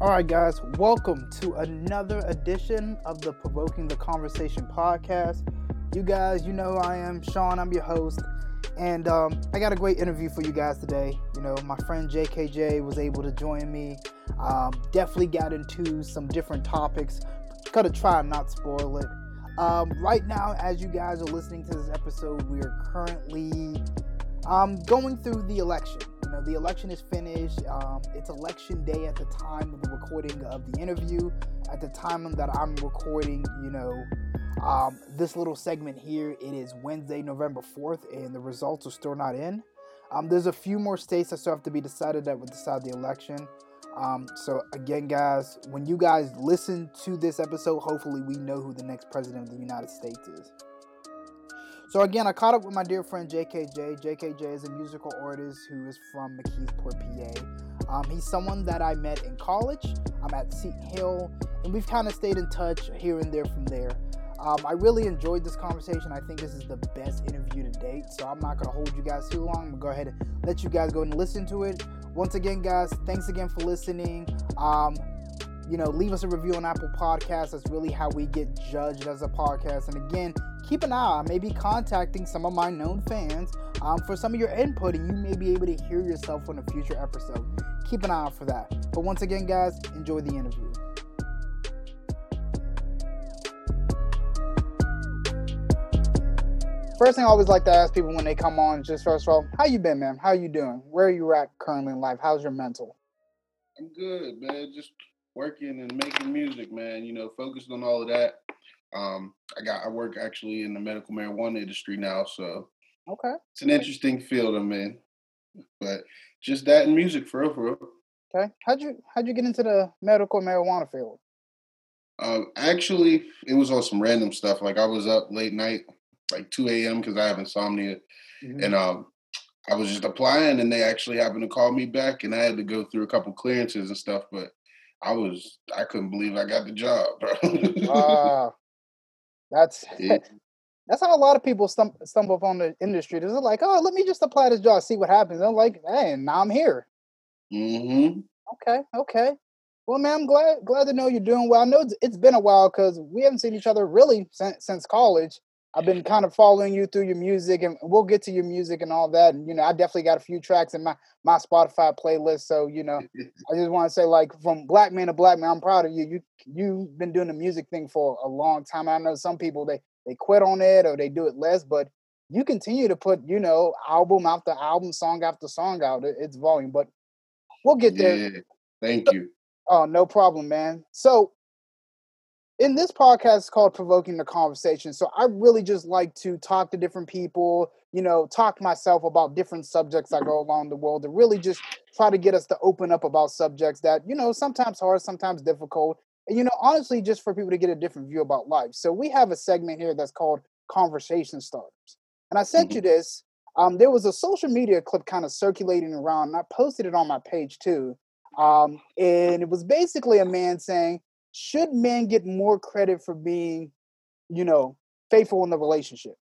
All right, guys, welcome to another edition of the Provoking the Conversation podcast. You guys, you know who I am Sean, I'm your host, and um, I got a great interview for you guys today. You know, my friend JKJ was able to join me. Um, definitely got into some different topics. Gotta try and not spoil it. Um, right now, as you guys are listening to this episode, we are currently um, going through the election. Know, the election is finished. Um, it's election day at the time of the recording of the interview. At the time that I'm recording, you know, um, this little segment here, it is Wednesday, November 4th, and the results are still not in. Um, there's a few more states that still have to be decided that would decide the election. Um, so again, guys, when you guys listen to this episode, hopefully we know who the next president of the United States is. So again, I caught up with my dear friend JKJ. JKJ is a musical artist who is from McKeesport, PA. Um, he's someone that I met in college. I'm at Seton Hill, and we've kind of stayed in touch here and there from there. Um, I really enjoyed this conversation. I think this is the best interview to date, so I'm not to hold you guys too long. I'm to go ahead and let you guys go and listen to it. Once again, guys, thanks again for listening. Um, you know, leave us a review on Apple Podcasts. That's really how we get judged as a podcast. And again, keep an eye. I may be contacting some of my known fans um, for some of your input, and you may be able to hear yourself on a future episode. Keep an eye out for that. But once again, guys, enjoy the interview. First thing I always like to ask people when they come on, just first of all, how you been, man? How you doing? Where are you at currently in life? How's your mental? I'm good, man. Just working and making music, man. You know, focused on all of that. Um, I got I work actually in the medical marijuana industry now, so okay, it's an interesting field I'm in. But just that and music for real, for real. Okay, how'd you how'd you get into the medical marijuana field? Uh, actually, it was on some random stuff. Like I was up late night, like two a.m. because I have insomnia, mm-hmm. and um, I was just applying, and they actually happened to call me back, and I had to go through a couple clearances and stuff. But I was I couldn't believe I got the job, bro. uh, that's yeah. that's how a lot of people stum- stumble upon the industry. They're like, oh, let me just apply this job, see what happens. I'm like, hey, now I'm here. Mm-hmm. Okay, okay. Well, man, I'm glad glad to know you're doing well. I know it's, it's been a while because we haven't seen each other really since, since college. I've been kind of following you through your music, and we'll get to your music and all that. And you know, I definitely got a few tracks in my my Spotify playlist. So you know, I just want to say, like, from black man to black man, I'm proud of you. You you've been doing the music thing for a long time. I know some people they they quit on it or they do it less, but you continue to put you know album after album, song after song out. It's volume, but we'll get there. Yeah, thank you. Oh, no problem, man. So in this podcast it's called provoking the conversation so i really just like to talk to different people you know talk myself about different subjects i go along the world to really just try to get us to open up about subjects that you know sometimes hard sometimes difficult and you know honestly just for people to get a different view about life so we have a segment here that's called conversation starters and i sent mm-hmm. you this um, there was a social media clip kind of circulating around and i posted it on my page too um, and it was basically a man saying should men get more credit for being, you know, faithful in the relationship?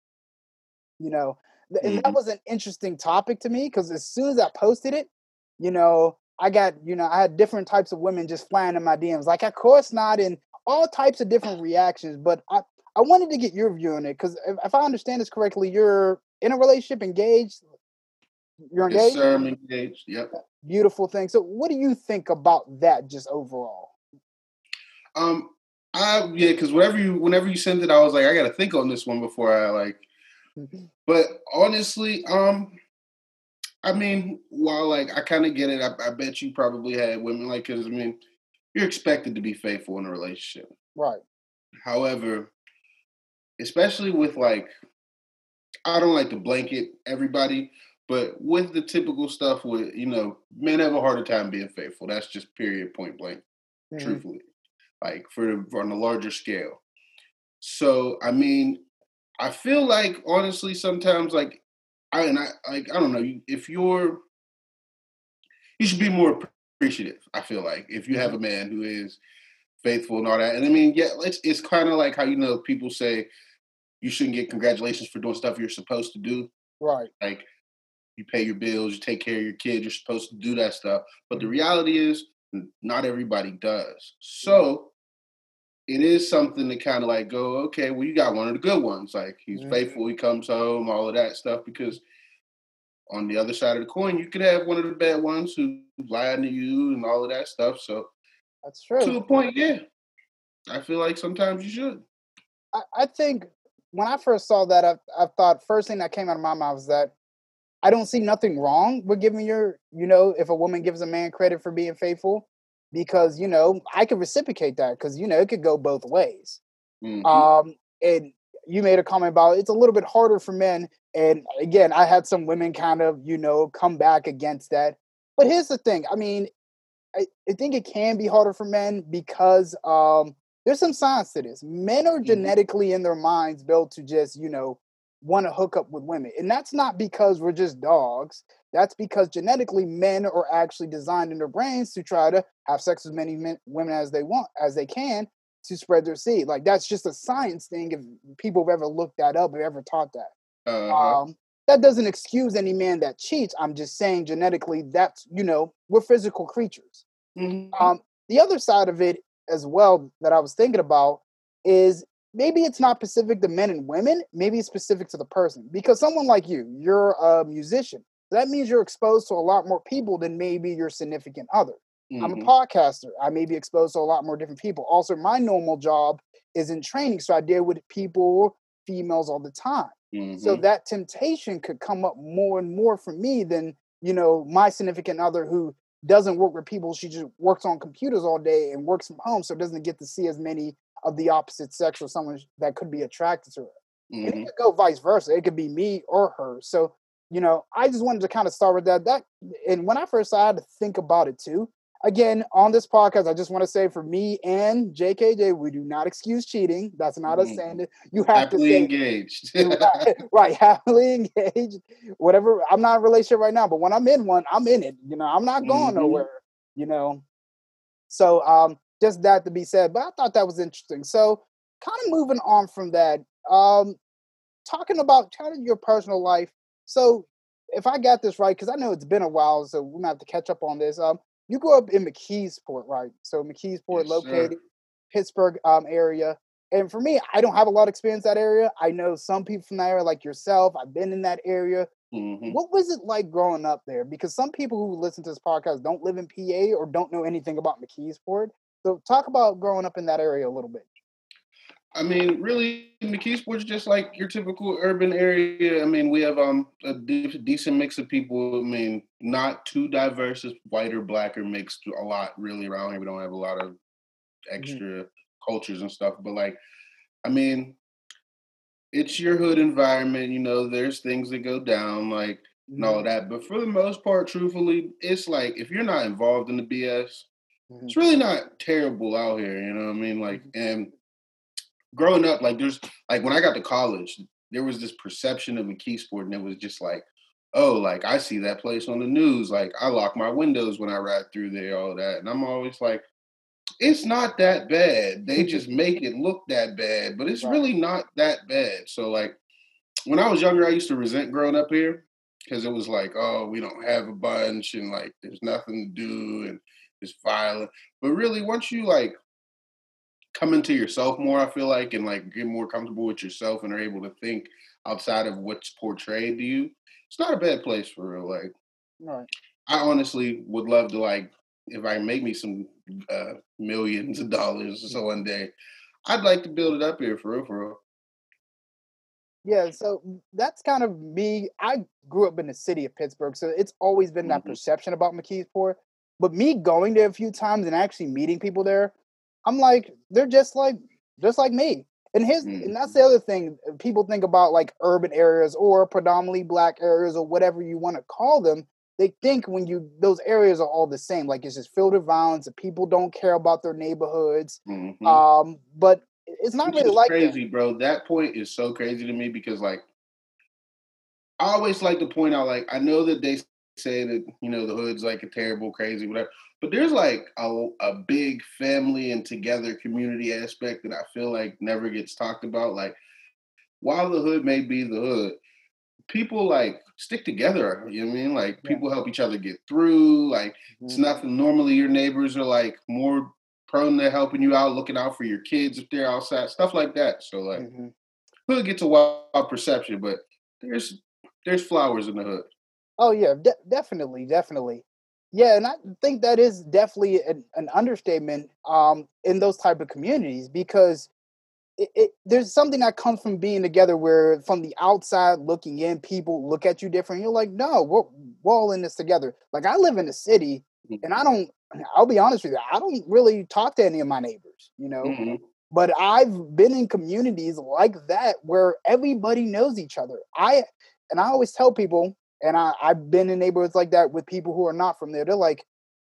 You know, and that mm-hmm. was an interesting topic to me because as soon as I posted it, you know, I got, you know, I had different types of women just flying in my DMs, like, of course not, and all types of different reactions. But I, I wanted to get your view on it because if, if, I understand this correctly, you're in a relationship, engaged. You're engaged. Yes, sir, I'm engaged. Yep. Beautiful thing. So, what do you think about that, just overall? Um, I yeah, because whenever you whenever you sent it, I was like, I got to think on this one before I like. Mm-hmm. But honestly, um, I mean, while like I kind of get it, I, I, bet you probably had women like because I mean, you're expected to be faithful in a relationship, right? However, especially with like, I don't like to blanket everybody, but with the typical stuff with you know, men have a harder time being faithful. That's just period, point blank, mm-hmm. truthfully like for, for on a larger scale. So I mean, I feel like honestly sometimes like I and I like I don't know if you're you should be more appreciative. I feel like if you have a man who is faithful and all that, and I mean, yeah, it's it's kind of like how you know people say you shouldn't get congratulations for doing stuff you're supposed to do. Right. Like you pay your bills, you take care of your kids, you're supposed to do that stuff. But the mm-hmm. reality is, not everybody does. So it is something to kind of like go, okay, well, you got one of the good ones. Like he's mm-hmm. faithful, he comes home, all of that stuff. Because on the other side of the coin, you could have one of the bad ones who lied to you and all of that stuff. So that's true. To a point, yeah. I feel like sometimes you should. I, I think when I first saw that, I, I thought first thing that came out of my mouth was that I don't see nothing wrong with giving your, you know, if a woman gives a man credit for being faithful, because you know I could reciprocate that because you know it could go both ways. Mm-hmm. Um, and you made a comment about it's a little bit harder for men, and again, I had some women kind of you know come back against that. But here's the thing: I mean, I, I think it can be harder for men because um, there's some science to this. Men are mm-hmm. genetically in their minds built to just, you know, want to hook up with women. And that's not because we're just dogs. That's because genetically men are actually designed in their brains to try to have sex with many men, women as they want, as they can to spread their seed. Like that's just a science thing. If people have ever looked that up or ever taught that. Uh-huh. Um, that doesn't excuse any man that cheats. I'm just saying genetically that's, you know, we're physical creatures. Mm-hmm. Um, the other side of it as well that I was thinking about is maybe it's not specific to men and women, maybe it's specific to the person. Because someone like you, you're a musician. That means you're exposed to a lot more people than maybe your significant other. Mm-hmm. I'm a mm-hmm. podcaster. I may be exposed to a lot more different people. Also, my normal job is in training, so I deal with people, females all the time. Mm-hmm. So that temptation could come up more and more for me than, you know, my significant other who doesn't work with people. She just works on computers all day and works from home, so doesn't get to see as many of the opposite sex or someone that could be attracted to her. Mm-hmm. And it mm-hmm. could go vice versa. It could be me or her. So, you know, I just wanted to kind of start with that. That and when I first started, I had to think about it too again on this podcast i just want to say for me and jkj we do not excuse cheating that's not mm. a standard you have happily to stay engaged right, right happily engaged whatever i'm not in a relationship right now but when i'm in one i'm in it you know i'm not going mm-hmm. nowhere you know so um just that to be said but i thought that was interesting so kind of moving on from that um talking about kind of your personal life so if I got this right, because I know it's been a while, so we might have to catch up on this. Um, you grew up in McKeesport, right? So McKeesport, yes, located sir. Pittsburgh um, area. And for me, I don't have a lot of experience that area. I know some people from that area, like yourself. I've been in that area. Mm-hmm. What was it like growing up there? Because some people who listen to this podcast don't live in PA or don't know anything about McKeesport. So talk about growing up in that area a little bit. I mean, really, McKeesport's just like your typical urban area. I mean, we have um a de- decent mix of people. I mean, not too diverse as white or black or mixed a lot really around here. We don't have a lot of mm-hmm. extra mm-hmm. cultures and stuff. But like, I mean, it's your hood environment. You know, there's things that go down like mm-hmm. and all mm-hmm. that. But for the most part, truthfully, it's like if you're not involved in the BS, mm-hmm. it's really not terrible out here. You know what I mean? Like, mm-hmm. and growing up, like there's like when I got to college, there was this perception of McKeesport, and it was just like, oh, like I see that place on the news. Like I lock my windows when I ride through there, all that, and I'm always like, it's not that bad. They just make it look that bad, but it's right. really not that bad. So like when I was younger, I used to resent growing up here because it was like, oh, we don't have a bunch, and like there's nothing to do, and it's violent. But really, once you like come into yourself more, I feel like, and like get more comfortable with yourself and are able to think outside of what's portrayed to you, it's not a bad place for real. Like, right. I honestly would love to like if I make me some uh, millions of dollars or so one day, I'd like to build it up here for real, for real. Yeah, so that's kind of me. I grew up in the city of Pittsburgh, so it's always been that mm-hmm. perception about McKeesport. But me going there a few times and actually meeting people there, I'm like, they're just like just like me. And his mm-hmm. and that's the other thing. People think about like urban areas or predominantly black areas or whatever you want to call them. They think when you those areas are all the same, like it's just filled with violence and people don't care about their neighborhoods. Mm-hmm. Um, but it's not Which really like crazy, that. bro. That point is so crazy to me because like I always like to point out, like I know that they say that you know the hood's like a terrible, crazy, whatever. But there's like a, a big family and together community aspect that I feel like never gets talked about. Like, while the hood may be the hood, people like stick together. You know what I mean? Like yeah. people help each other get through. Like mm-hmm. it's nothing. Normally, your neighbors are like more prone to helping you out, looking out for your kids if they're outside, stuff like that. So like, mm-hmm. hood gets a wild perception, but there's there's flowers in the hood. Oh yeah, de- definitely, definitely. Yeah, and I think that is definitely an, an understatement um, in those type of communities because it, it, there's something that comes from being together where from the outside looking in, people look at you different. You're like, no, we're, we're all in this together. Like I live in the city and I don't, I'll be honest with you, I don't really talk to any of my neighbors, you know, mm-hmm. but I've been in communities like that where everybody knows each other. I, and I always tell people, and I, I've been in neighborhoods like that with people who are not from there. They're like,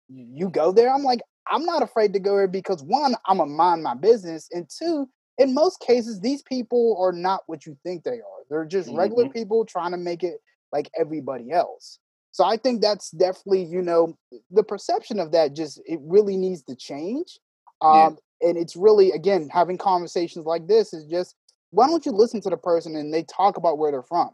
you go there? I'm like, I'm not afraid to go there because one, I'm a mind my business, and two, in most cases, these people are not what you think they are. They're just mm-hmm. regular people trying to make it like everybody else. So I think that's definitely, you know, the perception of that just it really needs to change. Um, yeah. and it's really again having conversations like this is just why don't you listen to the person and they talk about where they're from?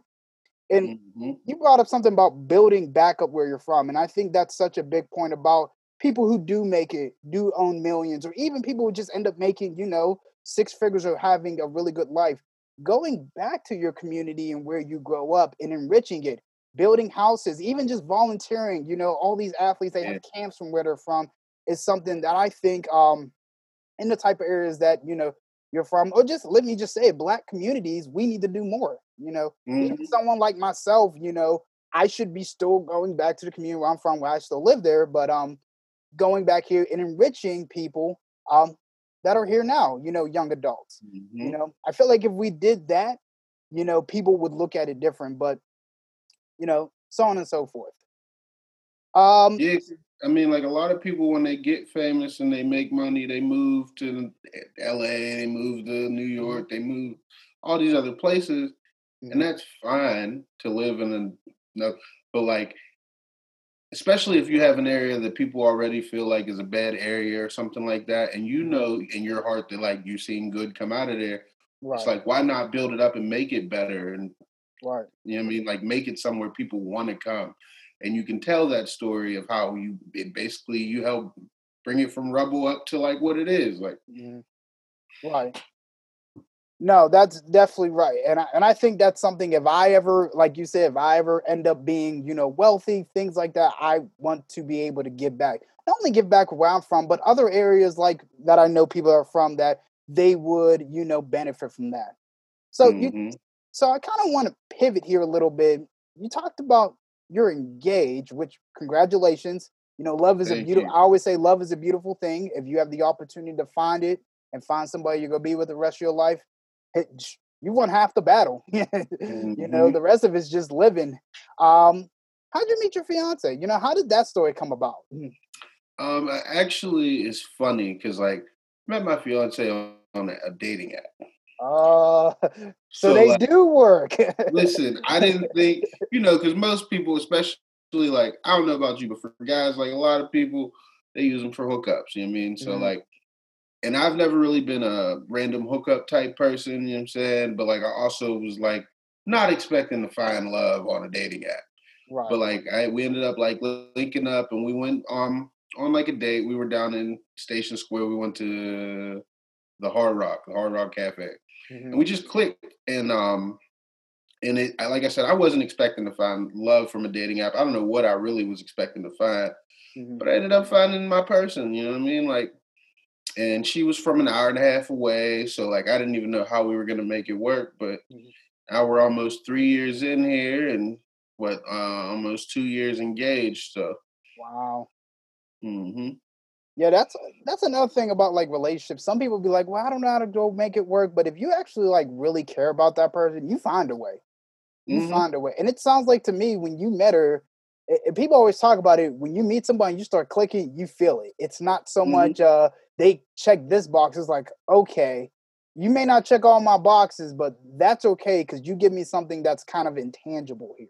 And mm-hmm. you brought up something about building back up where you're from. And I think that's such a big point about people who do make it, do own millions, or even people who just end up making, you know, six figures or having a really good life. Going back to your community and where you grow up and enriching it, building houses, even just volunteering, you know, all these athletes, they yeah. have camps from where they're from, is something that I think um in the type of areas that, you know, you're from, or just let me just say, black communities, we need to do more. You know, mm-hmm. someone like myself, you know, I should be still going back to the community where I'm from, where I still live there, but um, going back here and enriching people um that are here now. You know, young adults. Mm-hmm. You know, I feel like if we did that, you know, people would look at it different. But you know, so on and so forth. Um, yeah, I mean, like a lot of people when they get famous and they make money, they move to L.A., they move to New mm-hmm. York, they move all these other places, and that's fine to live in a. But like, especially if you have an area that people already feel like is a bad area or something like that, and you know in your heart that like you're seeing good come out of there. Right. It's like why not build it up and make it better and right. You know what I mean? Like make it somewhere people want to come and you can tell that story of how you it basically you help bring it from rubble up to like what it is like mm-hmm. right no that's definitely right and I, and I think that's something if i ever like you said if i ever end up being you know wealthy things like that i want to be able to give back not only give back where i'm from but other areas like that i know people are from that they would you know benefit from that so mm-hmm. you so i kind of want to pivot here a little bit you talked about you're engaged, which congratulations. You know, love is Thank a beautiful. I always say love is a beautiful thing. If you have the opportunity to find it and find somebody you're gonna be with the rest of your life, you won half the battle. mm-hmm. You know, mm-hmm. the rest of it's just living. Um, how'd you meet your fiance? You know, how did that story come about? Mm. Um, actually, it's funny because like I met my fiance on, on a, a dating app. Uh, so, so they like, do work. listen, I didn't think, you know, because most people, especially like, I don't know about you, but for guys, like a lot of people, they use them for hookups. You know what I mean? So, mm-hmm. like, and I've never really been a random hookup type person, you know what I'm saying? But like, I also was like, not expecting to find love on a dating app. Right. But like, I we ended up like linking up, and we went um on like a date. We were down in Station Square. We went to the Hard Rock, the Hard Rock Cafe mm-hmm. and we just clicked. And um, and it like I said, I wasn't expecting to find love from a dating app. I don't know what I really was expecting to find, mm-hmm. but I ended up finding my person. You know what I mean? Like, and she was from an hour and a half away, so like I didn't even know how we were gonna make it work. But mm-hmm. now we're almost three years in here, and what uh, almost two years engaged. So wow. Mm-hmm. Yeah, that's that's another thing about like relationships. Some people be like, "Well, I don't know how to go make it work," but if you actually like really care about that person, you find a way. You mm-hmm. find a way, and it sounds like to me when you met her, it, people always talk about it. When you meet somebody, you start clicking, you feel it. It's not so mm-hmm. much uh they check this box. It's like okay, you may not check all my boxes, but that's okay because you give me something that's kind of intangible here.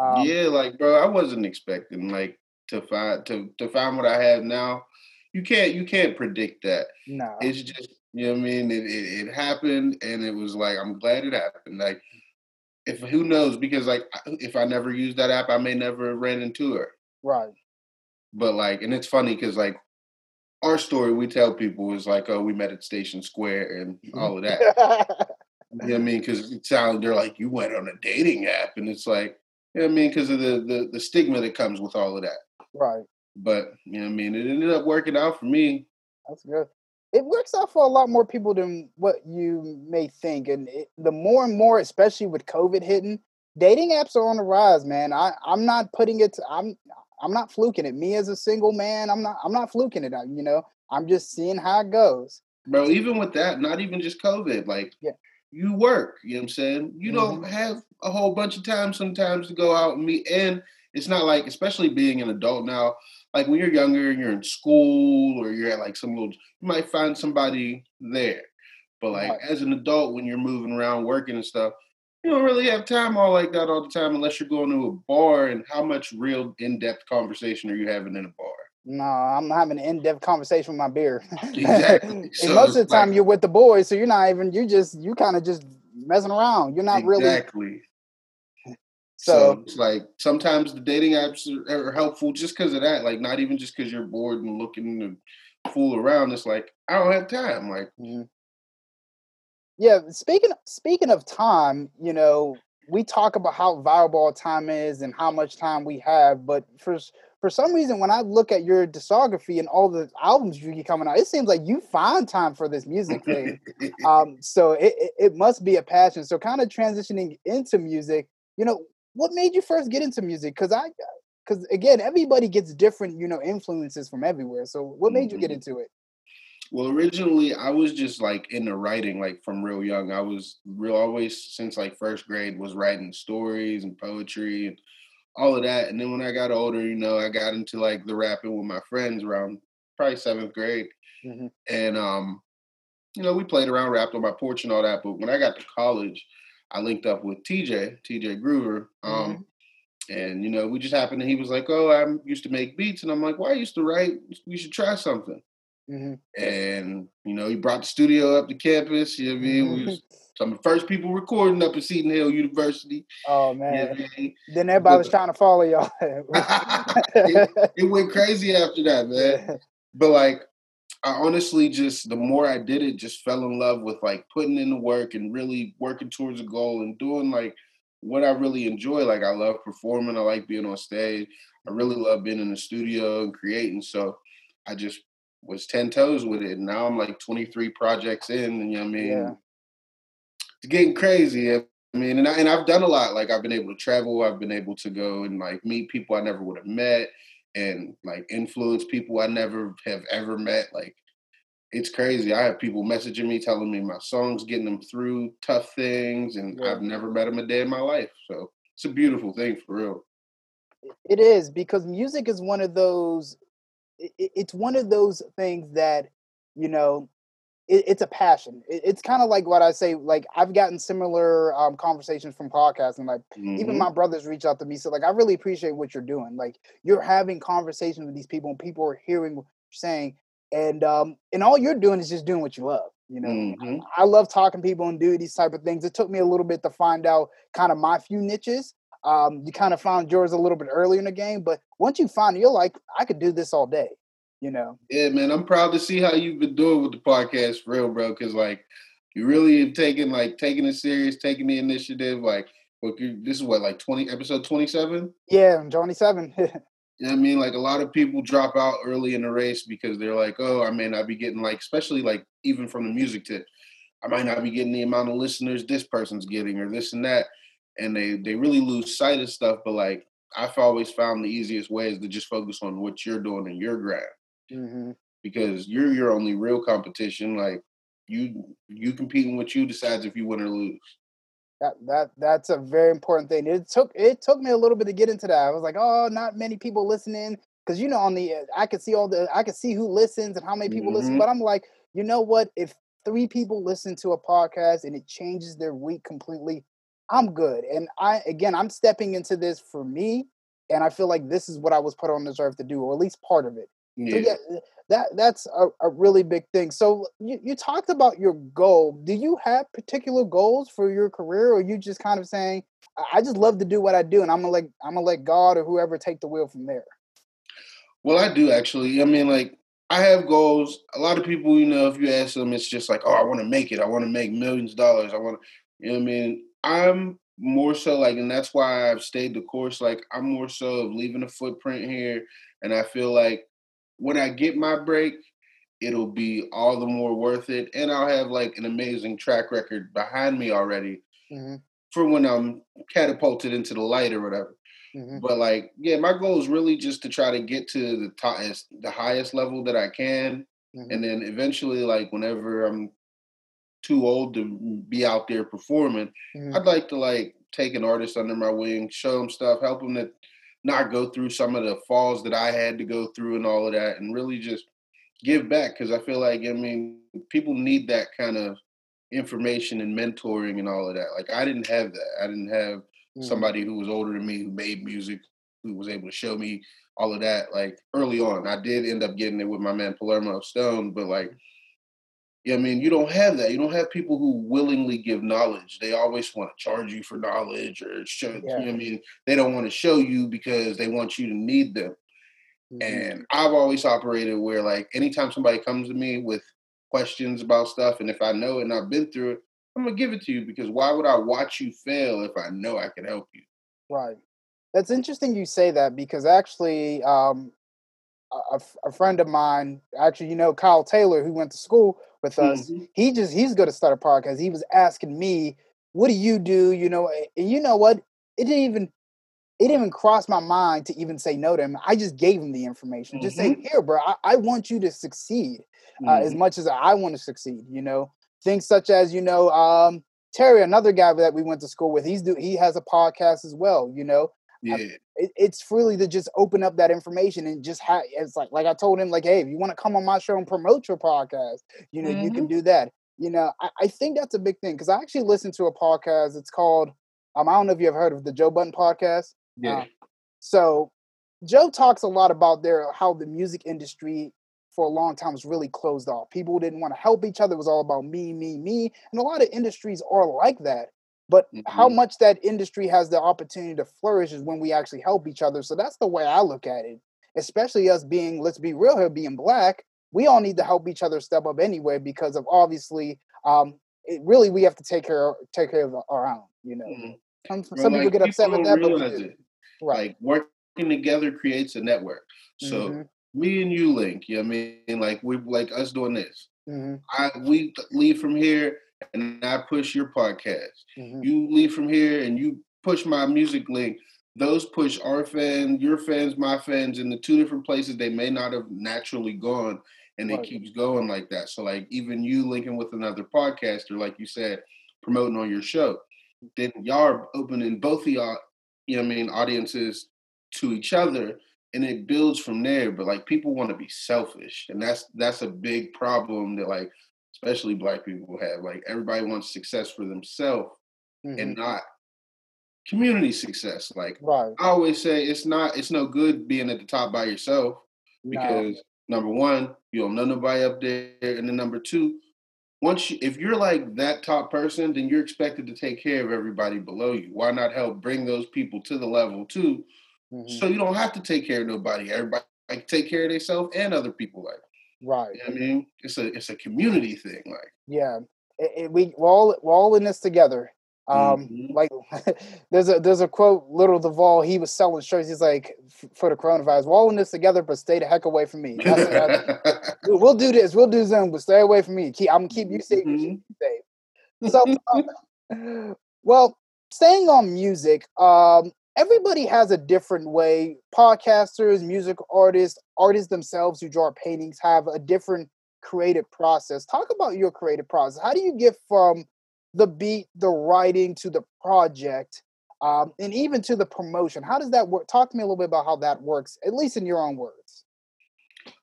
Um, yeah, like bro, I wasn't expecting like to find to to find what I have now you can't you can't predict that. No, it's just you know what I mean. It, it, it happened, and it was like I'm glad it happened. Like, if who knows? Because like if I never used that app, I may never ran into her. Right. But like, and it's funny because like our story we tell people is like, oh, we met at Station Square and mm-hmm. all of that. you know what I mean? Because it sounds they're like you went on a dating app, and it's like, you know what I mean? Because of the, the the stigma that comes with all of that. Right. But you know what I mean? It ended up working out for me. That's good. It works out for a lot more people than what you may think, and it, the more and more, especially with COVID hitting, dating apps are on the rise, man. I I'm not putting it. To, I'm I'm not fluking it. Me as a single man, I'm not I'm not fluking it. You know, I'm just seeing how it goes. Bro, even with that, not even just COVID, like yeah. you work, you know what I'm saying? You Mm-hmm. don't have a whole bunch of time sometimes to go out and meet and it's not like especially being an adult now, like when you're younger and you're in school or you're at like some little you might find somebody there. But like Right. as an adult when you're moving around working and stuff, you don't really have time all like that all the time unless you're going to a bar and how much real in-depth conversation are you having in a bar? No, I'm having an in-depth conversation with my beer. Exactly. and So most of the time like- you're with the boys, so you're not even you just you kind of just messing around. You're not really exactly. so, So it's like sometimes the dating apps are, are helpful just because of that. Like not even just because you're bored and looking to fool around. It's like I don't have time. Like Mhm. Yeah, speaking speaking of time, you know, we talk about how valuable time is and how much time we have, but for for some reason, when I look at your discography and all the albums you get coming out, it seems like you find time for this music thing. um, so it, it it must be a passion. So kind of transitioning into music, you know, what made you first get into music? Because I, because again, everybody gets different, you know, influences from everywhere. So what made you get Mhm. into it? Well, originally I was just like into writing, like from real young. I was real always since like first grade was writing stories and poetry and all of that. And then when I got older, you know, I got into like the rapping with my friends around probably seventh grade. Mhm. And um, you know, we played around, rapped on my porch and all that. But when I got to college, I linked up with TJ, TJ Groover. Um, and you know, we just happened. And he was like, "Oh, I used to make beats," and I'm like, "Well, I used to write. We should try something." Hmm And you know, he brought the studio up to campus. You know what I mean? We was some of the first people recording up at Seton Hill University. oh You know man. I mean? Then everybody was trying to follow y'all. It went crazy after that, man. But like, I honestly just the more I did it, just fell in love with like putting in the work and really working towards a goal and doing like what I really enjoy. Like I love performing. I like being on stage. I really love being in the studio and creating. So I just was ten toes with it. And now I'm like 23 projects in. You know what I mean? Yeah. It's getting crazy. I mean, and I, and I've done a lot. Like I've been able to travel. I've been able to go and like meet people I never would have met, and like influence people I never have ever met. Like it's crazy. I have people messaging me telling me my songs getting them through tough things, and Yeah. I've never met them a day in my life. So it's a beautiful thing for real. It is because music is one of those. I- i- It's one of those things that you know. It, it's a passion. It, it's kind of like what I say. Like I've gotten similar um, conversations from podcasting. Like even Mhm. my brothers reach out to me. So like I really appreciate what you're doing. Like you're having conversations with these people, and people are hearing what you're saying, and um, and all you're doing is just doing what you love. You know, Mhm. I love talking to people and do these type of things. It took me a little bit to find out kind of my few niches. Um, you kind of found yours a little bit earlier in the game, but once you find it, you're like, I could do this all day. You know, Yeah, man, I'm proud to see how you've been doing with the podcast for real, bro. Because like you really have taken like taking it serious, taking the initiative. Like, what you, this is what like 20 episode 27. yeah, Johnny Seven. You know I mean? Like a lot of people drop out early in the race because they're like, oh, I may not be getting like, especially like even from the music tip, I might not be getting the amount of listeners this person's getting or this and that. And they they really lose sight of stuff. But like I've always found the easiest way is to just focus on what you're doing in your grind hmm because you're your only real competition. Like you you competing with you decides if you win or lose. That that that's a very important thing. It took it took me a little bit to get into that. I was like, oh, not many people listening because you know on the I could see all the I could see who listens and how many people listen. Mhm. But I'm like, you know what? If three people listen to a podcast and it changes their week completely, I'm good. And I again, I'm stepping into this for me, and I feel like this is what I was put on this earth to do, or at least part of it. Yeah. So yeah, that that's a, a really big thing. So you, you talked about your goal. Do you have particular goals for your career, or you just kind of saying, I just love to do what I do, and I'm gonna let I'm gonna let God or whoever take the wheel from there. Well, I do actually. I mean, like I have goals. A lot of people, you know, if you ask them, it's just like, oh, I want to make it. I want to make millions of dollars. I want to, you know, what I mean, I'm more so like, and that's why I've stayed the course. Like I'm more so of leaving a footprint here, and I feel like when I get my break, it'll be all the more worth it, and I'll have like an amazing track record behind me already. Mm-hmm for when I'm catapulted into the light or whatever. Mm-hmm. But like, yeah, my goal is really just to try to get to the top, the highest level that I can, mm-hmm. and then eventually, like, whenever I'm too old to be out there performing, mm-hmm. I'd like to like take an artist under my wing, show them stuff, help them to not go through some of the falls that I had to go through and all of that, and really just give back because I feel like I mean people need that kind of information and mentoring and all of that. Like I didn't have that. I didn't have mm. somebody who was older than me who made music who was able to show me all of that like early on. I did end up getting it with my man Palermo Stone, but like yeah, I mean, you don't have that. You don't have people who willingly give knowledge. They always want to charge you for knowledge or show. Yeah. You know I mean, they don't want to show you because they want you to need them. Mm-hmm. And I've always operated where, like, anytime somebody comes to me with questions about stuff, and if I know it and I've been through it, I'm gonna give it to you because why would I watch you fail if I know I can help you? Right. That's interesting you say that because actually, um, a, a friend of mine, actually, you know, Kyle Taylor, who went to school with us, mm-hmm. he just he's going to start a podcast. He was asking me, "What do you do?" You know, and you know what? It didn't even it didn't even cross my mind to even say no to him. I just gave him the information. Mm-hmm. Just say, mm-hmm. "Here, bro, I, I want you to succeed." uh, mm-hmm. as much as I want to succeed. You know, things such as you know um, Terry, another guy that we went to school with. He's do he has a podcast as well. You know, yeah. I, it, it's really to just open up that information and just have it's like like I told him like, hey, if you want to come on my show and promote your podcast, you know, mm-hmm. you can mm-hmm. do that. You know, I, I think that's a big thing because I actually listened to a podcast. It's called um, I don't know if you have heard of the Joe Budden podcast. Yeah. Uh, so Joe talks a lot about their how the music industry for a long time was really closed off. People didn't want to help each other. It was all about me, me, me. And a lot of industries are like that. But mm-hmm. how much that industry has the opportunity to flourish is when we actually help each other. So that's the way I look at it. Especially us being, let's be real here, being black, we all need to help each other step up anyway because of obviously, um, it, really we have to take care take care of our own. You know, mm-hmm. some, some like, people get upset with that, but right, like working together creates a network. So mm-hmm me and you link. You know what I mean? Like we like us doing this. Mm-hmm. I we leave from here and I push your podcast. Mm-hmm. You leave from here and you push my music link. Those push our fans, your fans, my fans in the two different places they may not have naturally gone, and right. it keeps going like that. So like even you linking with another podcaster, like you said, promoting on your show, then y'all are opening both of y'all, you know I mean, audiences to each other and it builds from there. But like people want to be selfish, and that's that's a big problem that like especially black people have. Like everybody wants success for themselves mm-hmm. and not community success. Like right. I always say, it's not it's no good being at the top by yourself because number one, you don't know nobody up there, and then number two. Once you, if you're like that top person, then you're expected to take care of everybody below you. Why not help bring those people to the level too, Mm-hmm. So you don't have to take care of nobody. Everybody like take care of themselves and other people. Like right. You know I mean, it's a it's a community thing. Like yeah, it, it, we we're all we're all in this together. Um, mm-hmm. like there's a there's a quote, Lil Duval. He was selling shirts. He's like, for the coronavirus, we're all in this together, but stay the heck away from me. We'll do this. We'll do Zoom, but stay away from me. Keep I'm gonna keep you safe. Mm-hmm. You safe. So, um, well, staying on music, um, everybody has a different way. Podcasters, music artists, artists themselves who draw paintings have a different creative process. Talk about your creative process. How do you get from the beat, the writing to the project, um, and even to the promotion? How does that work? Talk to me a little bit about how that works, at least in your own words.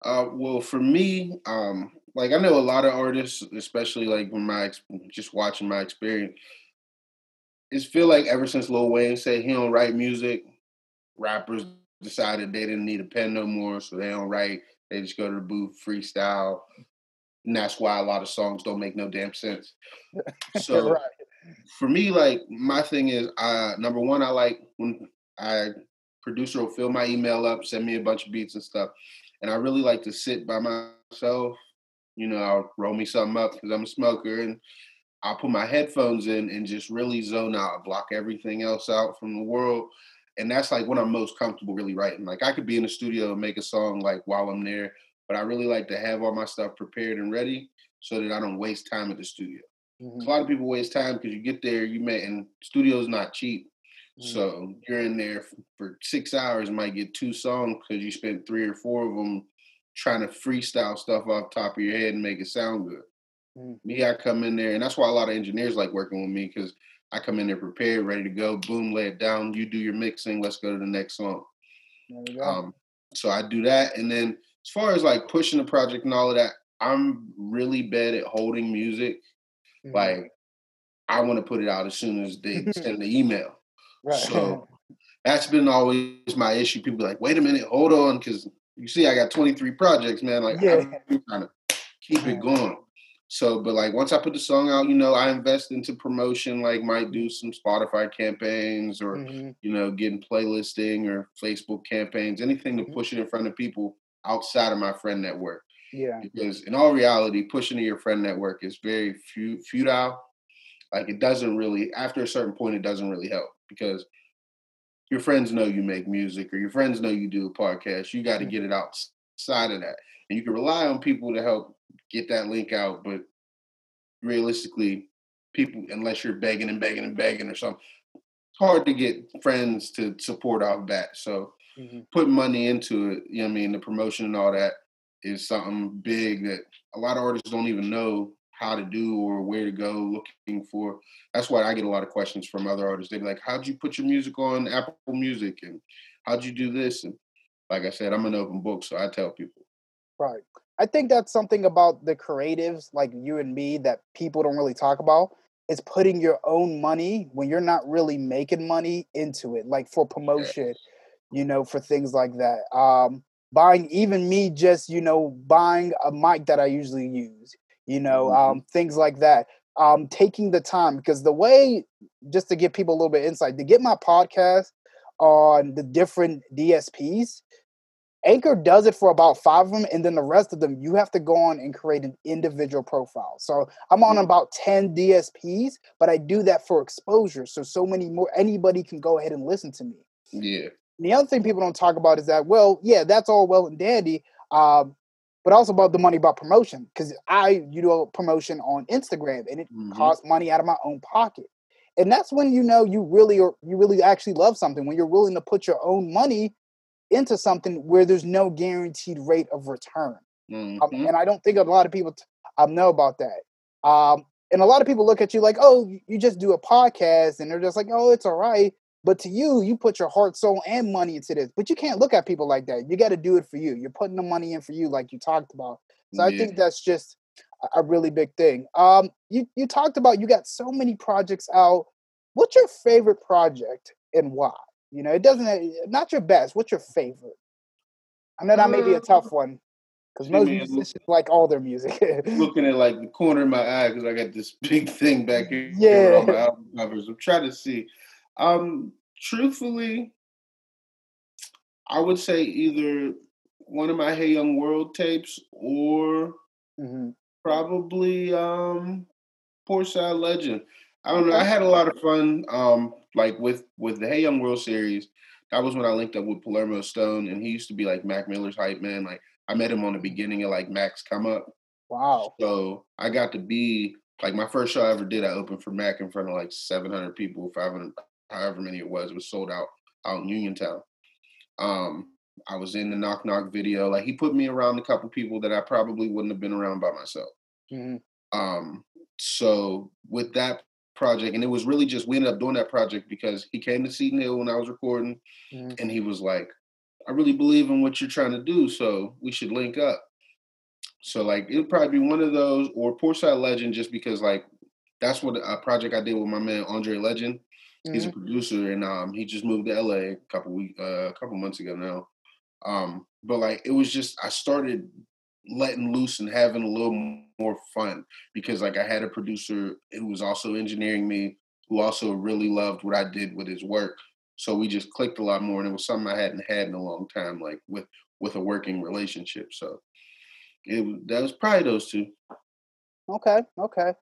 Uh, well, for me, um, like I know a lot of artists, especially like when my just watching my experience, it's feel like ever since Lil Wayne said he don't write music, rappers decided they didn't need a pen no more, so they don't write. They just go to the booth, freestyle. And that's why a lot of songs don't make no damn sense. So right. for me, like my thing is uh number one, I like when I producer will fill my email up, send me a bunch of beats and stuff. And I really like to sit by myself. You know, I'll roll me something up because I'm a smoker and I'll put my headphones in and just really zone out, block everything else out from the world. And that's like when I'm most comfortable really writing. Like I could be in the studio and make a song like while I'm there, but I really like to have all my stuff prepared and ready so that I don't waste time at the studio. Mm-hmm. A lot of people waste time because you get there, you may and studio's not cheap. Mm-hmm. So you're in there for six hours, might get two songs because you spent three or four of them trying to freestyle stuff off top of your head and make it sound good. Mm. Me, I come in there, and that's why a lot of engineers like working with me because I come in there prepared, ready to go. Boom, lay it down. You do your mixing. Let's go to the next song. Um, so I do that, and then as far as like pushing the project and all of that, I'm really bad at holding music. Mm-hmm. Like I want to put it out as soon as they send the email. Right. So that's been always my issue. People like, wait a minute, hold on, because you see, I got 23 projects, man. Like yeah. I'm trying to keep it going. So, but like once I put the song out, you know, I invest into promotion, like might do some Spotify campaigns or, mm-hmm. you know, getting playlisting or Facebook campaigns, anything to mm-hmm. push it in front of people outside of my friend network. Yeah. Because in all reality, pushing to your friend network is very futile. Like it doesn't really, after a certain point, it doesn't really help because your friends know you make music or your friends know you do a podcast. You got to mm-hmm. get it outside of that. And you can rely on people to help get that link out. But realistically, people, unless you're begging and begging and begging or something, it's hard to get friends to support off that. So mm-hmm. putting money into it, you know I mean, the promotion and all that is something big that a lot of artists don't even know how to do or where to go looking for. That's why I get a lot of questions from other artists. They're like, How'd you put your music on Apple Music? And how'd you do this? And like I said, I'm an open book, so I tell people. Right. I think that's something about the creatives like you and me that people don't really talk about is putting your own money when you're not really making money into it, like for promotion, you know, for things like that. Um, buying even me just, you know, buying a mic that I usually use, you know, mm-hmm. um, things like that. Um, taking the time because the way, just to give people a little bit insight, to get my podcast on the different DSPs, Anchor does it for about five of them, and then the rest of them, you have to go on and create an individual profile. So I'm on about 10 DSPs, but I do that for exposure. So, so many more, anybody can go ahead and listen to me. Yeah. And the other thing people don't talk about is that, well, yeah, that's all well and dandy, um, but also about the money about promotion. Because I you do a promotion on Instagram and it mm-hmm. costs money out of my own pocket. And that's when you know you really or you really actually love something, when you're willing to put your own money into something where there's no guaranteed rate of return. Um, mm-hmm. Um, and I don't think a lot of people t- um, know about that. Um, and a lot of people look at you like, oh, you just do a podcast, and they're just like, oh, it's all right. But to you, you put your heart, soul, and money into this. But you can't look at people like that. You got to do it for you. You're putting the money in for you, like you talked about. So yeah. I think that's just a really big thing. Um, you you talked about you got so many projects out. What's your favorite project and why? You know, it doesn't eh, not your best. What's your favorite? I know that may be a tough uh, one because most musicians like all their music. looking at like the corner of my eye because I got this big thing back here. Yeah, all my album covers. I'm trying to see. Um, truthfully, I would say either one of my Hey Young World tapes or mm-hmm. probably um Side Legend. I don't know. I had a lot of fun. Um, like with with the Hey Young World Series, that was when I linked up with Palermo Stone, and he used to be like Mac Miller's hype man. Like I met him on the beginning of like Mac's come up. Wow. So I got to be like my first show I ever did. I opened for Mac in front of like 700 people, 500, however many it was. It was sold out out in Uniontown. Um, I was in the Knock Knock video. Like he put me around a couple people that I probably wouldn't have been around by myself. Mm-hmm. Um, so with that project, and it was really just we ended up doing that project because he came to Seton Hill when I was recording, mm-hmm. and he was like, "I really believe in what you're trying to do, so we should link up." So like it would probably be one of those or Portside Legend, just because like that's what a project I did with my man Andre Legend. Mm-hmm. He's a mm-hmm. producer, and um, he just moved to LA a couple week, uh, a couple months ago now. Um, but like it was just I started letting loose and having a little more fun because like I had a producer who was also engineering me, who also really loved what I did with his work. So we just clicked a lot more, and it was something I hadn't had in a long time, like with with a working relationship. So it that was probably those two. Okay, okay.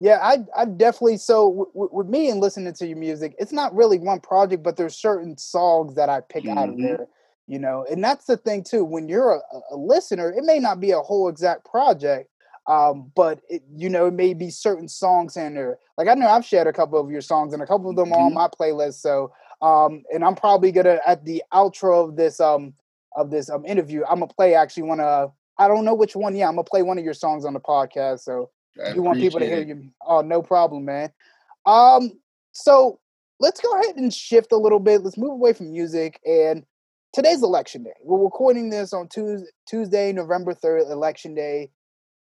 Yeah, I I definitely so w- with me and listening to your music, it's not really one project, but there's certain songs that I pick mm-hmm. out of mm-hmm. there, you know. And that's the thing too. When you're a, a listener, it may not be a whole exact project, um, but it, you know, it may be certain songs in there. Like I know I've shared a couple of your songs, and a couple of them mm-hmm. are on my playlist. So, um, and I'm probably gonna at the outro of this um of this um interview, I'm gonna play actually one of I don't know which one. Yeah, I'm gonna play one of your songs on the podcast. So I you want people to hear you. Oh, no problem, man. Um, so let's go ahead and shift a little bit. Let's move away from music. And today's election day. We're recording this on Tuesday, Tuesday November 3rd, election day.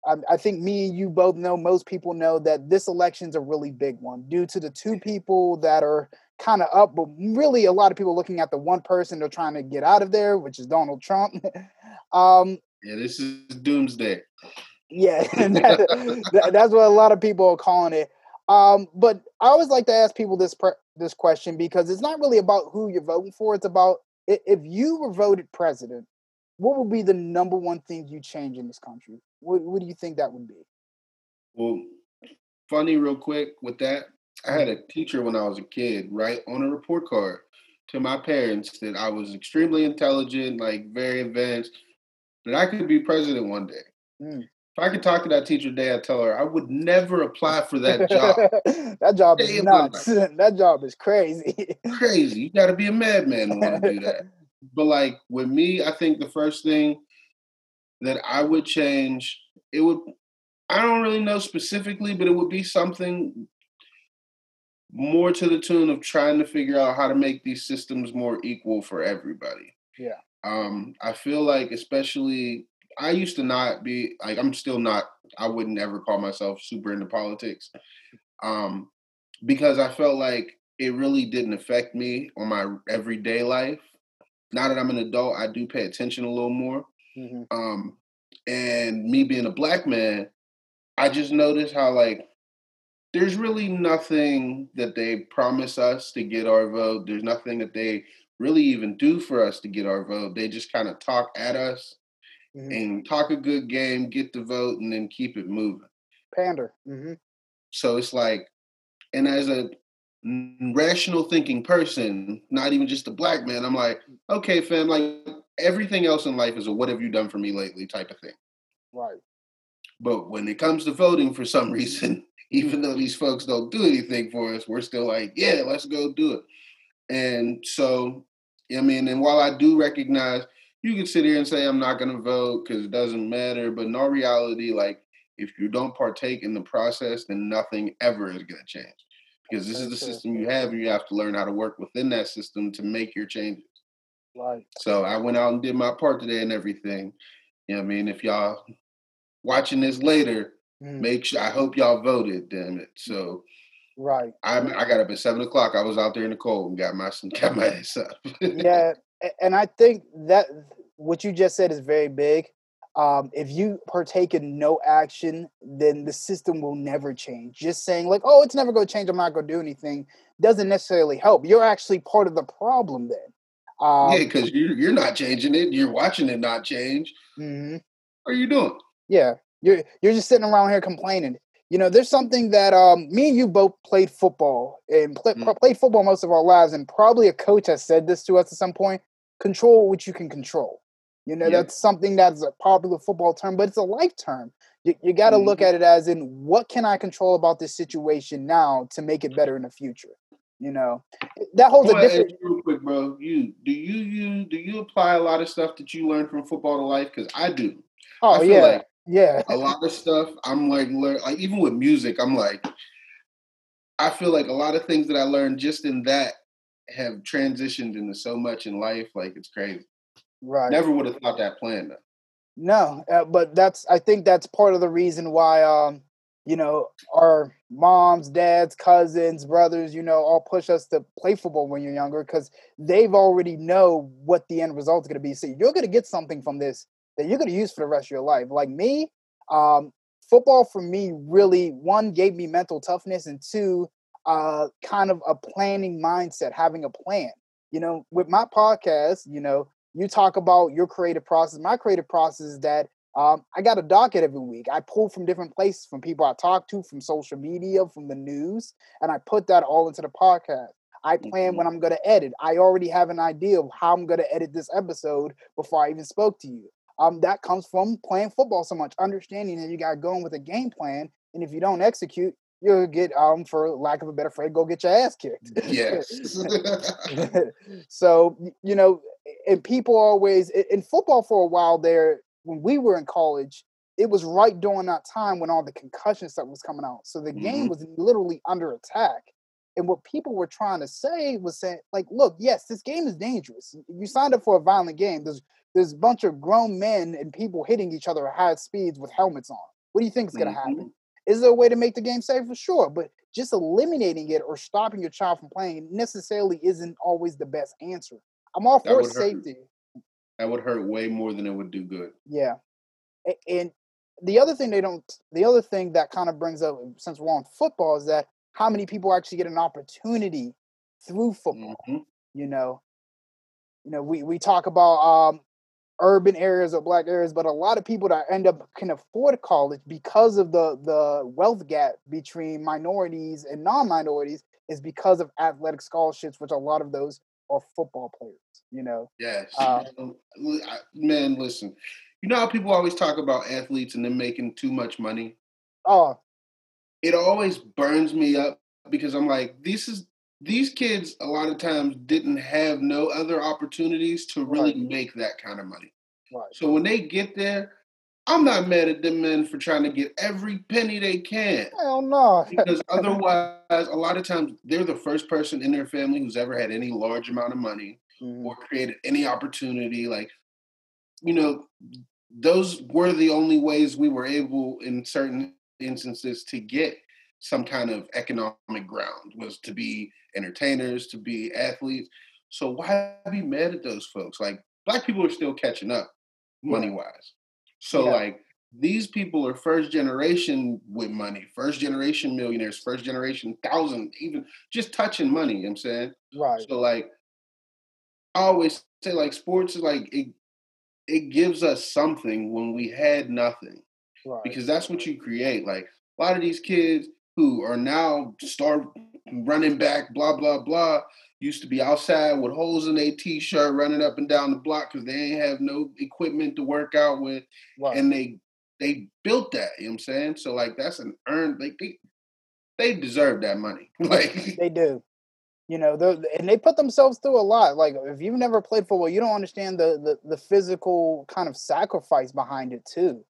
Um, I think me and you both know, most people know that this election's a really big one due to the two people that are kind of up, but really a lot of people looking at the one person they're trying to get out of there, which is Donald Trump. um, yeah, this is doomsday. Yeah, that, that's what a lot of people are calling it. Um, but I always like to ask people this pre- this question because it's not really about who you're voting for. It's about if you were voted president, what would be the number one thing you change in this country? What, what do you think that would be? Well, funny, real quick with that, I had a teacher when I was a kid write on a report card to my parents that I was extremely intelligent, like very advanced, that I could be president one day. Mm. If I could talk to that teacher today, I'd tell her I would never apply for that job. that job is nuts. that job is crazy. crazy. You got to be a madman to want to do that. But like with me, I think the first thing that I would change, it would. I don't really know specifically, but it would be something more to the tune of trying to figure out how to make these systems more equal for everybody. Yeah. Um, I feel like, especially I used to not be like I'm still not. I wouldn't ever call myself super into politics, um, because I felt like it really didn't affect me on my everyday life. Now that I'm an adult, I do pay attention a little more. Mm-hmm. Um, and me being a black man, I just noticed how like there's really nothing that they promise us to get our vote. There's nothing that they really even do for us to get our vote. They just kind of talk at us mm-hmm. and talk a good game, get the vote, and then keep it moving. Pander. Mm-hmm. So it's like, and as a rational thinking person, not even just a black man, I'm like, okay, fam, like everything else in life is a what have you done for me lately type of thing. Right. But when it comes to voting for some reason, even though these folks don't do anything for us, we're still like, yeah, let's go do it. And so, I mean, and while I do recognize you can sit here and say I'm not going to vote because it doesn't matter, but in all reality, like if you don't partake in the process, then nothing ever is going to change because this is the system you have, and you have to learn how to work within that system to make your changes. Right. So I went out and did my part today and everything. You know what I mean? If y'all watching this later, mm. make sure I hope y'all voted. Damn it! So. Right. I I got up at seven o'clock. I was out there in the cold and got my got my ass up. yeah, and I think that what you just said is very big. Um, if you partake in no action, then the system will never change. Just saying, like, oh, it's never going to change, I'm not going to do anything, doesn't necessarily help. You're actually part of the problem then. Um, yeah, because you're, you're not changing it. You're watching it not change. Mm-hmm. What are you doing? Yeah, you're you're just sitting around here complaining. You know, there's something that um, me and you both played football and play, mm. played football most of our lives, and probably a coach has said this to us at some point: control what you can control. You know, that's something that's a popular football term, but it's a life term. You, you got to mm-hmm. look at it as in what can I control about this situation now to make it better in the future. You know, that holds a different. Real quick, bro. You do you you do you apply a lot of stuff that you learned from football to life? Because I do. Oh I yeah, like yeah. A lot of stuff. I'm like, like even with music, I'm like, I feel like a lot of things that I learned just in that have transitioned into so much in life. Like it's crazy. Right. Never would have thought that plan though. No, uh, but that's I think that's part of the reason why um you know, our moms, dads, cousins, brothers, you know, all push us to play football when you're younger because they've already know what the end result is going to be. So you're going to get something from this that you're going to use for the rest of your life. Like me, um, football for me really one gave me mental toughness, and two, uh, kind of a planning mindset, having a plan. You know, with my podcast, you know, you talk about your creative process. My creative process is that um, I got a docket every week. I pull from different places, from people I talk to, from social media, from the news, and I put that all into the podcast. I plan Mhm. when I'm going to edit. I already have an idea of how I'm going to edit this episode before I even spoke to you. Um, that comes from playing football so much, understanding that you got going with a game plan, and if you don't execute, you'll get, um, for lack of a better phrase, go get your ass kicked. Yes. so you know, and people always in football for a while there when we were in college, it was right during that time when all the concussion stuff was coming out. So the game Mhm. was literally under attack. And what people were trying to say was saying, like, look, yes, this game is dangerous. You signed up for a violent game. There's there's a bunch of grown men and people hitting each other at high speeds with helmets on. What do you think is going to Mhm. happen? Is there a way to make the game safer? Sure, but just eliminating it or stopping your child from playing necessarily isn't always the best answer. I'm all for would hurt. safety. that would hurt way more than it would do good. Yeah. And the other thing they don't, the other thing that kind of brings up, since we're on football, is that how many people actually get an opportunity through football. Mhm. You know, you know, we we talk about um, urban areas or black areas, but a lot of people that end up can afford college because of the the wealth gap between minorities and non-minorities is because of athletic scholarships, which a lot of those are football players. You know, Yes. Um, man, listen. You know how people always talk about athletes and them making too much money? oh It always burns me up because I'm like, this is these kids a lot of times didn't have no other opportunities to really Right. make that kind of money. right, So when they get there, I'm not mad at them men for trying to get every penny they can. hell no, Because otherwise, a lot of times they're the first person in their family who's ever had any large amount of money Mhm. or created any opportunity. Like, you know, those were the only ways we were able, in certain instances, to get some kind of economic ground was to be entertainers, to be athletes. So why be mad at those folks? Like, black people are still catching up, money wise. So Yeah. like. These people are first generation with money, first generation millionaires, first generation thousand, even just touching money. You know what I'm saying? right, So like I always say like sports is like it it gives us something when we had nothing. right, Because that's what you create. Like a lot of these kids who are now start running back, blah, blah, blah, used to be outside with holes in their t-shirt running up and down the block because they ain't have no equipment to work out with. right. And they they built that, you know what I'm saying? So like that's an earned like they they deserve that money. like They do. You know, and they put themselves through a lot. Like if you've never played football, you don't understand the the, the physical kind of sacrifice behind it too.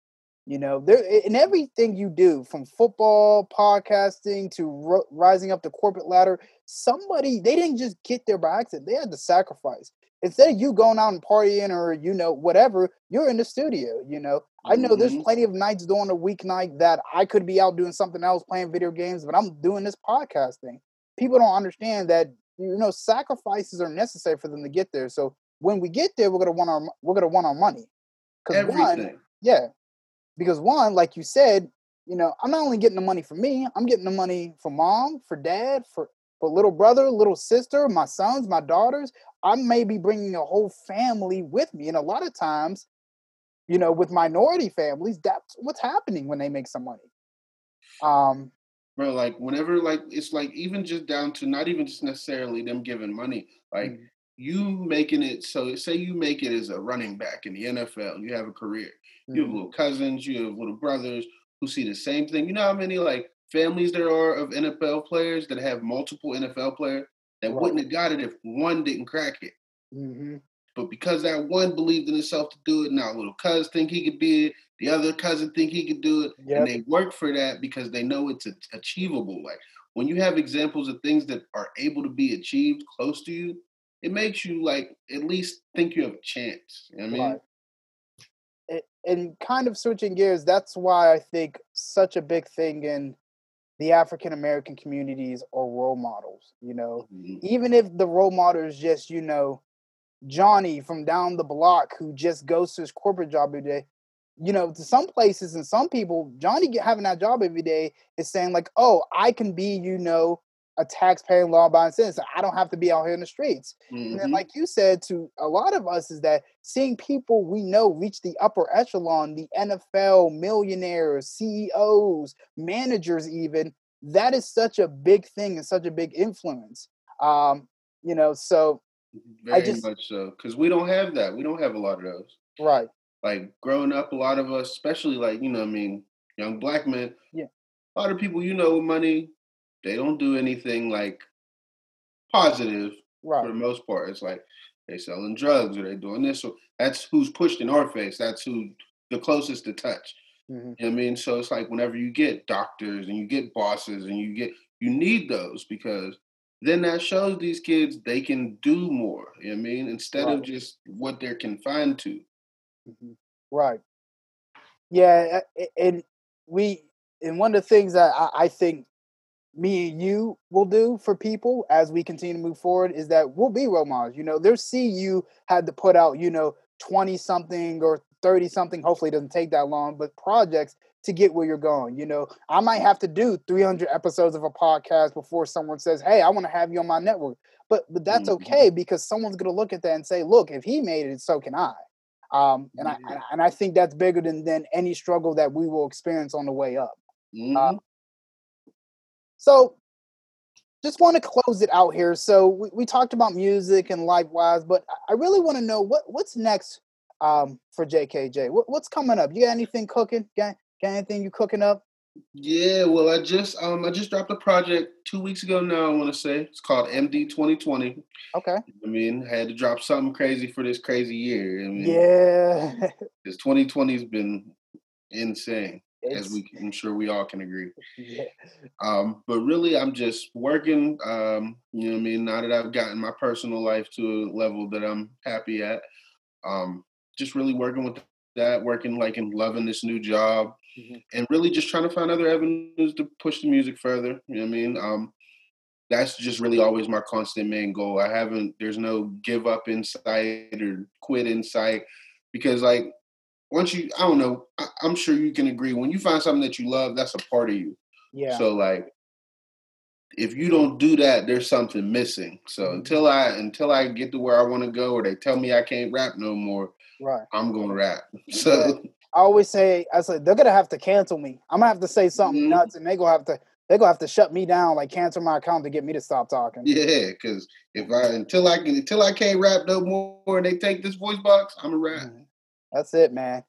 You know, there in everything you do, from football, podcasting to ro- rising up the corporate ladder, somebody they didn't just get there by accident. They had to sacrifice. Instead of you going out and partying or you know whatever, you're in the studio. You know, I know there's Mhm. plenty of nights during the weeknight that I could be out doing something else, playing video games, but I'm doing this podcast thing. People don't understand that you know sacrifices are necessary for them to get there. So when we get there, we're gonna want our we're gonna want our money. Because one, yeah, because one, like you said, you know, I'm not only getting the money for me, I'm getting the money for mom, for dad, for for little brother, little sister, my sons, my daughters. I may be bringing a whole family with me, and a lot of times, you know, with minority families, that's what's happening when they make some money. Um, bro like whenever like it's like even just down to not even just necessarily them giving money like Mhm. you making it so say you make it as a running back in the nfl you have a career you have mhm, little cousins you have little brothers who see the same thing. You know how many like families there are of nfl players that have multiple nfl players that Right. wouldn't have got it if one didn't crack it? Mhm, but because that one believed in himself to do it now little cousin think he could be it the other cousin think he could do it Yep. and they work for that because they know it's achievable. Like when you have examples of things that are able to be achieved close to you it makes you like at least think you have a chance. You know i mean? Right. And kind of switching gears, that's why I think such a big thing in the African American communities are role models. You know, Mhm. even if the role model is just you know Johnny from down the block who just goes to his corporate job every day. You know, to some places and some people, Johnny having that job every day is saying like, "Oh, I can be, you know, a tax-paying, law-abiding citizen. I don't have to be out here in the streets." And then, Mhm. like you said, to a lot of us, is that seeing people we know reach the upper echelon, the NFL, millionaires, CEOs, managers, even that is such a big thing and such a big influence. Um, you know, so Very just- much so, because we don't have that. We don't have a lot of those. right, Like growing up, a lot of us, especially like you know, I mean, young black men. Yeah. A lot of people, you know, with money, they don't do anything like positive for the most part. It's like they're selling drugs or they're doing this. So that's who's pushed in our face. That's who the closest to touch. mhm, You know what I mean? So it's like whenever you get doctors and you get bosses and you get you need those because then that shows these kids they can do more. You know what I mean? Instead of just what they're confined to. mhm, right. Yeah, and we and one of the things that I, I think me and you will do for people as we continue to move forward is that we'll be role models. You know, they'll see you had to put out, you know, 20 something or 30 something, hopefully it doesn't take that long, but projects to get where you're going. You know, I might have to do 300 episodes of a podcast before someone says, Hey, I want to have you on my network. But but that's Mhm. okay because someone's gonna look at that and say, Look, if he made it, so can I. Um, and and I- and I think that's bigger than than any struggle that we will experience on the way up. Mhm. So, just want to close it out here. So we, we talked about music and life wise, but I- really want to know what what's next um, for JKJ. What, what's coming up? You got anything cooking? Got, got anything you cooking up? yeah, well I just um I just dropped a project two weeks ago now, I want to say. It's called MD 2020. Okay. I mean, I had to drop something crazy for this crazy year. I mean, Yeah. this 2020's been insane, as we I'm sure we all can agree. yeah. Um, but really, I'm just working. Um, you know, what I mean, now that I've gotten my personal life to a level that I'm happy at, um, just really working with that, working like and loving this new job, Mhm. and really just trying to find other avenues to push the music further. You know what I mean? Um, that's just really always my constant main goal. I haven't. There's no give up in sight or quit in sight because like once you, I don't know. I, I'm sure you can agree. When you find something that you love, that's a part of you. Yeah. So like if you don't do that, there's something missing. So Mhm. until I until I get to where I want to go or they tell me I can't rap no more, right. I'm gonna rap. So I always say, I said they're gonna have to cancel me. I'm gonna have to say something Mhm. nuts, and they're gonna have to they're gonna have to shut me down, like cancel my account to get me to stop talking. yeah, because if I until I can until I can't rap no more and they take this voice box, I'm a rap. Mhm. That's it, man.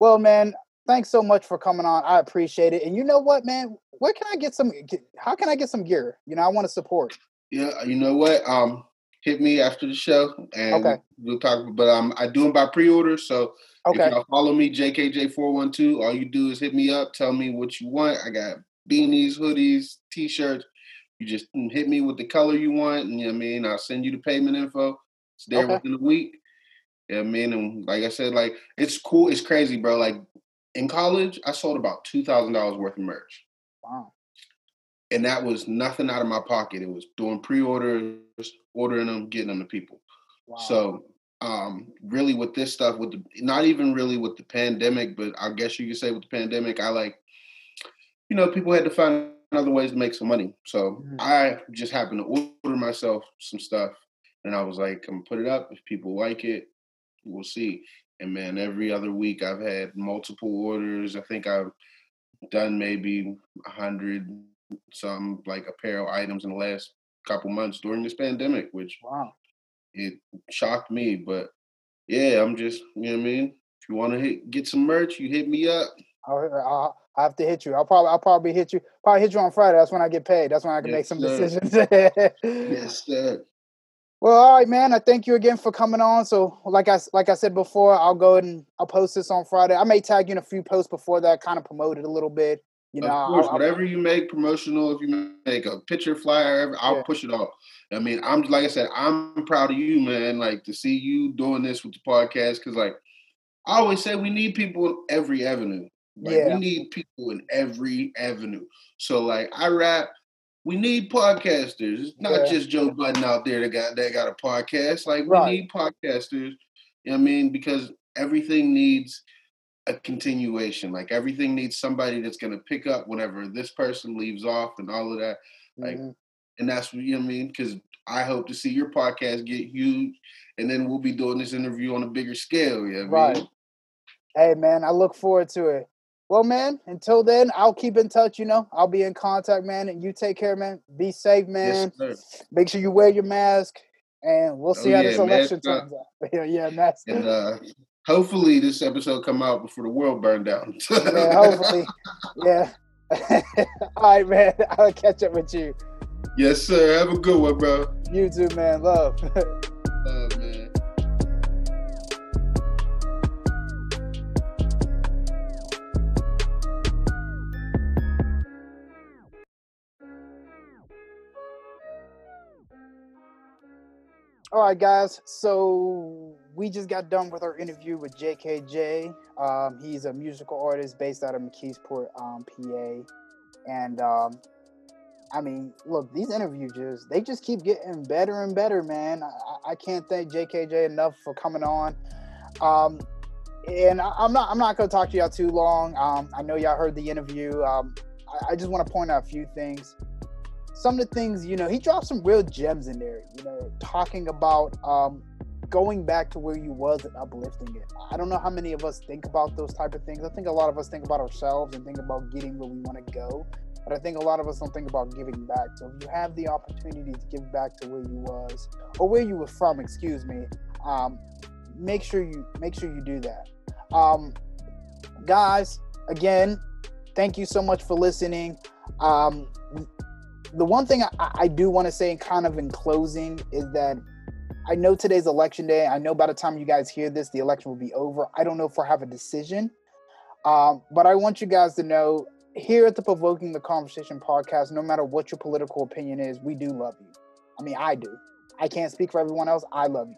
Well, man, thanks so much for coming on. I appreciate it. And you know what, man? Where can I get some? How can I get some gear? You know, I want to support. Yeah, you know what? Um hit me after the show and Okay. we'll talk but um I do them by pre-order, so Okay. If y'all follow me, JKJ412, all you do is hit me up, tell me what you want. I got beanies, hoodies, t-shirts. You just hit me with the color you want, and you know what I mean, I'll send you the payment info. It's there Okay. within a week. Yeah, I mean, and like I said, like it's cool, it's crazy, bro. Like in college, I sold about two thousand dollars worth of merch. Wow. And that was nothing out of my pocket. It was doing pre-orders, ordering them, getting them to people. Wow. So um really with this stuff with the not even really with the pandemic, but I guess you could say with the pandemic, I like you know, people had to find other ways to make some money. So Mhm. I just happened to order myself some stuff and I was like, I'm gonna put it up. If people like it, we'll see. And man, every other week I've had multiple orders. I think I've done maybe a hundred some like apparel items in the last couple months during this pandemic, which wow. it shocked me. But yeah, I'm just you know what I mean. If you want to hit, get some merch, you hit me up. I'll, I'll, I have to hit you. I'll probably I'll probably hit you. Probably hit you on Friday. That's when I get paid. That's when I can make some sir. decisions. Yes, sir. Well, all right, man. I thank you again for coming on. So, like I like I said before, I'll go ahead and I'll post this on Friday. I may tag you in a few posts before that, kind of promote it a little bit. You know, of I'll- course, I'll- whatever you make promotional, if you make a picture flyer, I'll Yeah. push it off. I mean, I'm like I said, I'm proud of you, man. Like to see you doing this with the podcast, because like I always say we need people in every avenue. Like Yeah. we need people in every avenue. So like I rap, we need podcasters. It's not Yeah. just Joe Budden out there that got that got a podcast. Like we Right. need podcasters. You know what I mean? Because everything needs a continuation. Like everything needs somebody that's gonna pick up whenever this person leaves off and all of that. Like Mhm. and that's what you know what I mean. Because I hope to see your podcast get huge, and then we'll be doing this interview on a bigger scale. You know I Right. mean? Hey man, I look forward to it. Well, man, until then, I'll keep in touch. You know, I'll be in contact, man. And you take care, man. Be safe, man. Yes. Make sure you wear your mask, and we'll see Oh, how this election mask turns out. yeah, yeah, mask. And uh, hopefully this episode come out before the world burned down. yeah, hopefully. Yeah. All right, man. I'll catch up with you. yes, sir. Have a good one, bro. You too, man. Love. All right, guys. So we just got done with our interview with JKJ. Um, he's a musical artist based out of McKeesport, um, PA. And um, I mean, look, these interviews just they just keep getting better and better, man. I, I- can't thank JKJ enough for coming on. Um, and I, I'm not I'm not gonna talk to y'all too long. Um, I know y'all heard the interview. Um, I, I just want to point out a few things some of the things you know he dropped some real gems in there you know talking about um going back to where you was and uplifting it. I don't know how many of us think about those type of things. I think a lot of us think about ourselves and think about getting where we want to go but i think a lot of us don't think about giving back. So if you have the opportunity to give back to where you was or where you were from excuse me um make sure you make sure you do that. Um guys again thank you so much for listening. Um the one thing I, I do want to say, kind of in closing, is that I know today's election day. I know by the time you guys hear this, the election will be over. I don't know if we'll have a decision, um, but I want you guys to know here at the Provoking the Conversation podcast, no matter what your political opinion is, we do love you. I mean, I do. I can't speak for everyone else. I love you.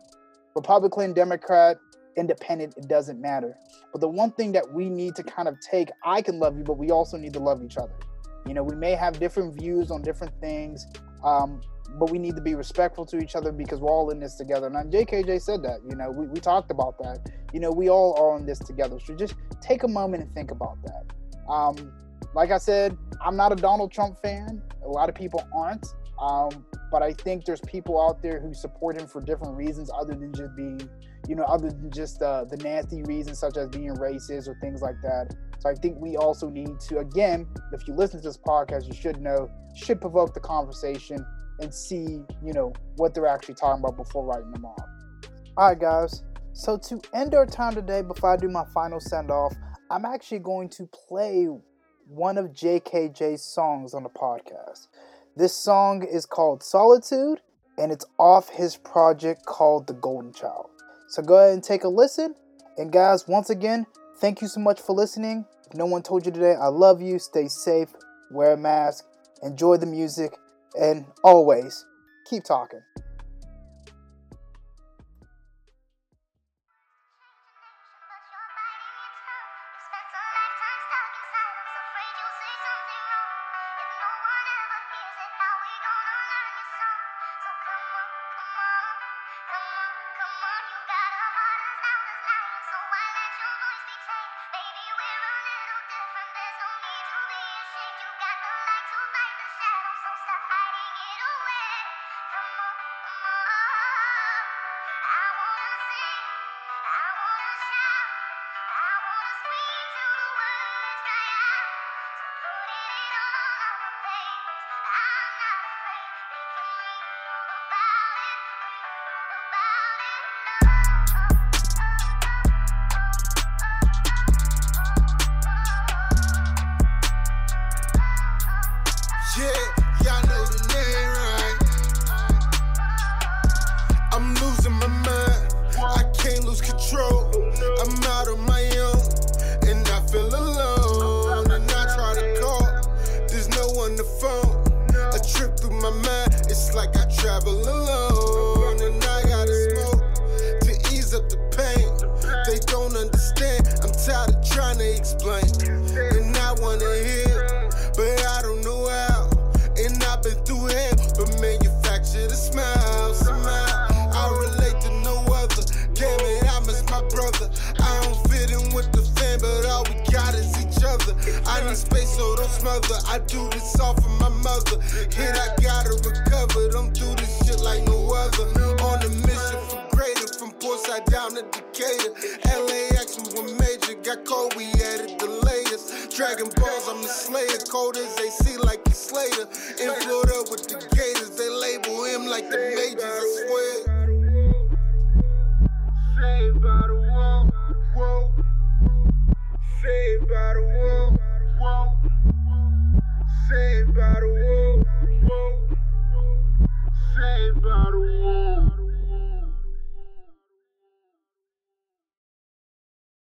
Republican, Democrat, independent, it doesn't matter. But the one thing that we need to kind of take, I can love you, but we also need to love each other. You know, we may have different views on different things, um, but we need to be respectful to each other because we're all in this together. And JKJ said that, you know, we, we talked about that. You know, we all are in this together. So just take a moment and think about that. Um, like I said, I'm not a Donald Trump fan. A lot of people aren't. Um, but I think there's people out there who support him for different reasons other than just being, you know, other than just uh, the nasty reasons such as being racist or things like that. So I think we also need to, again, if you listen to this podcast, you should know, should provoke the conversation and see, you know, what they're actually talking about before writing them off. All right, guys. So to end our time today, before I do my final send off, I'm actually going to play one of JKJ's songs on the podcast. This song is called Solitude, and it's off his project called The Golden Child. So go ahead and take a listen. And guys, once again, thank you so much for listening. If no one told you today, I love you. Stay safe, wear a mask, enjoy the music, and always keep talking.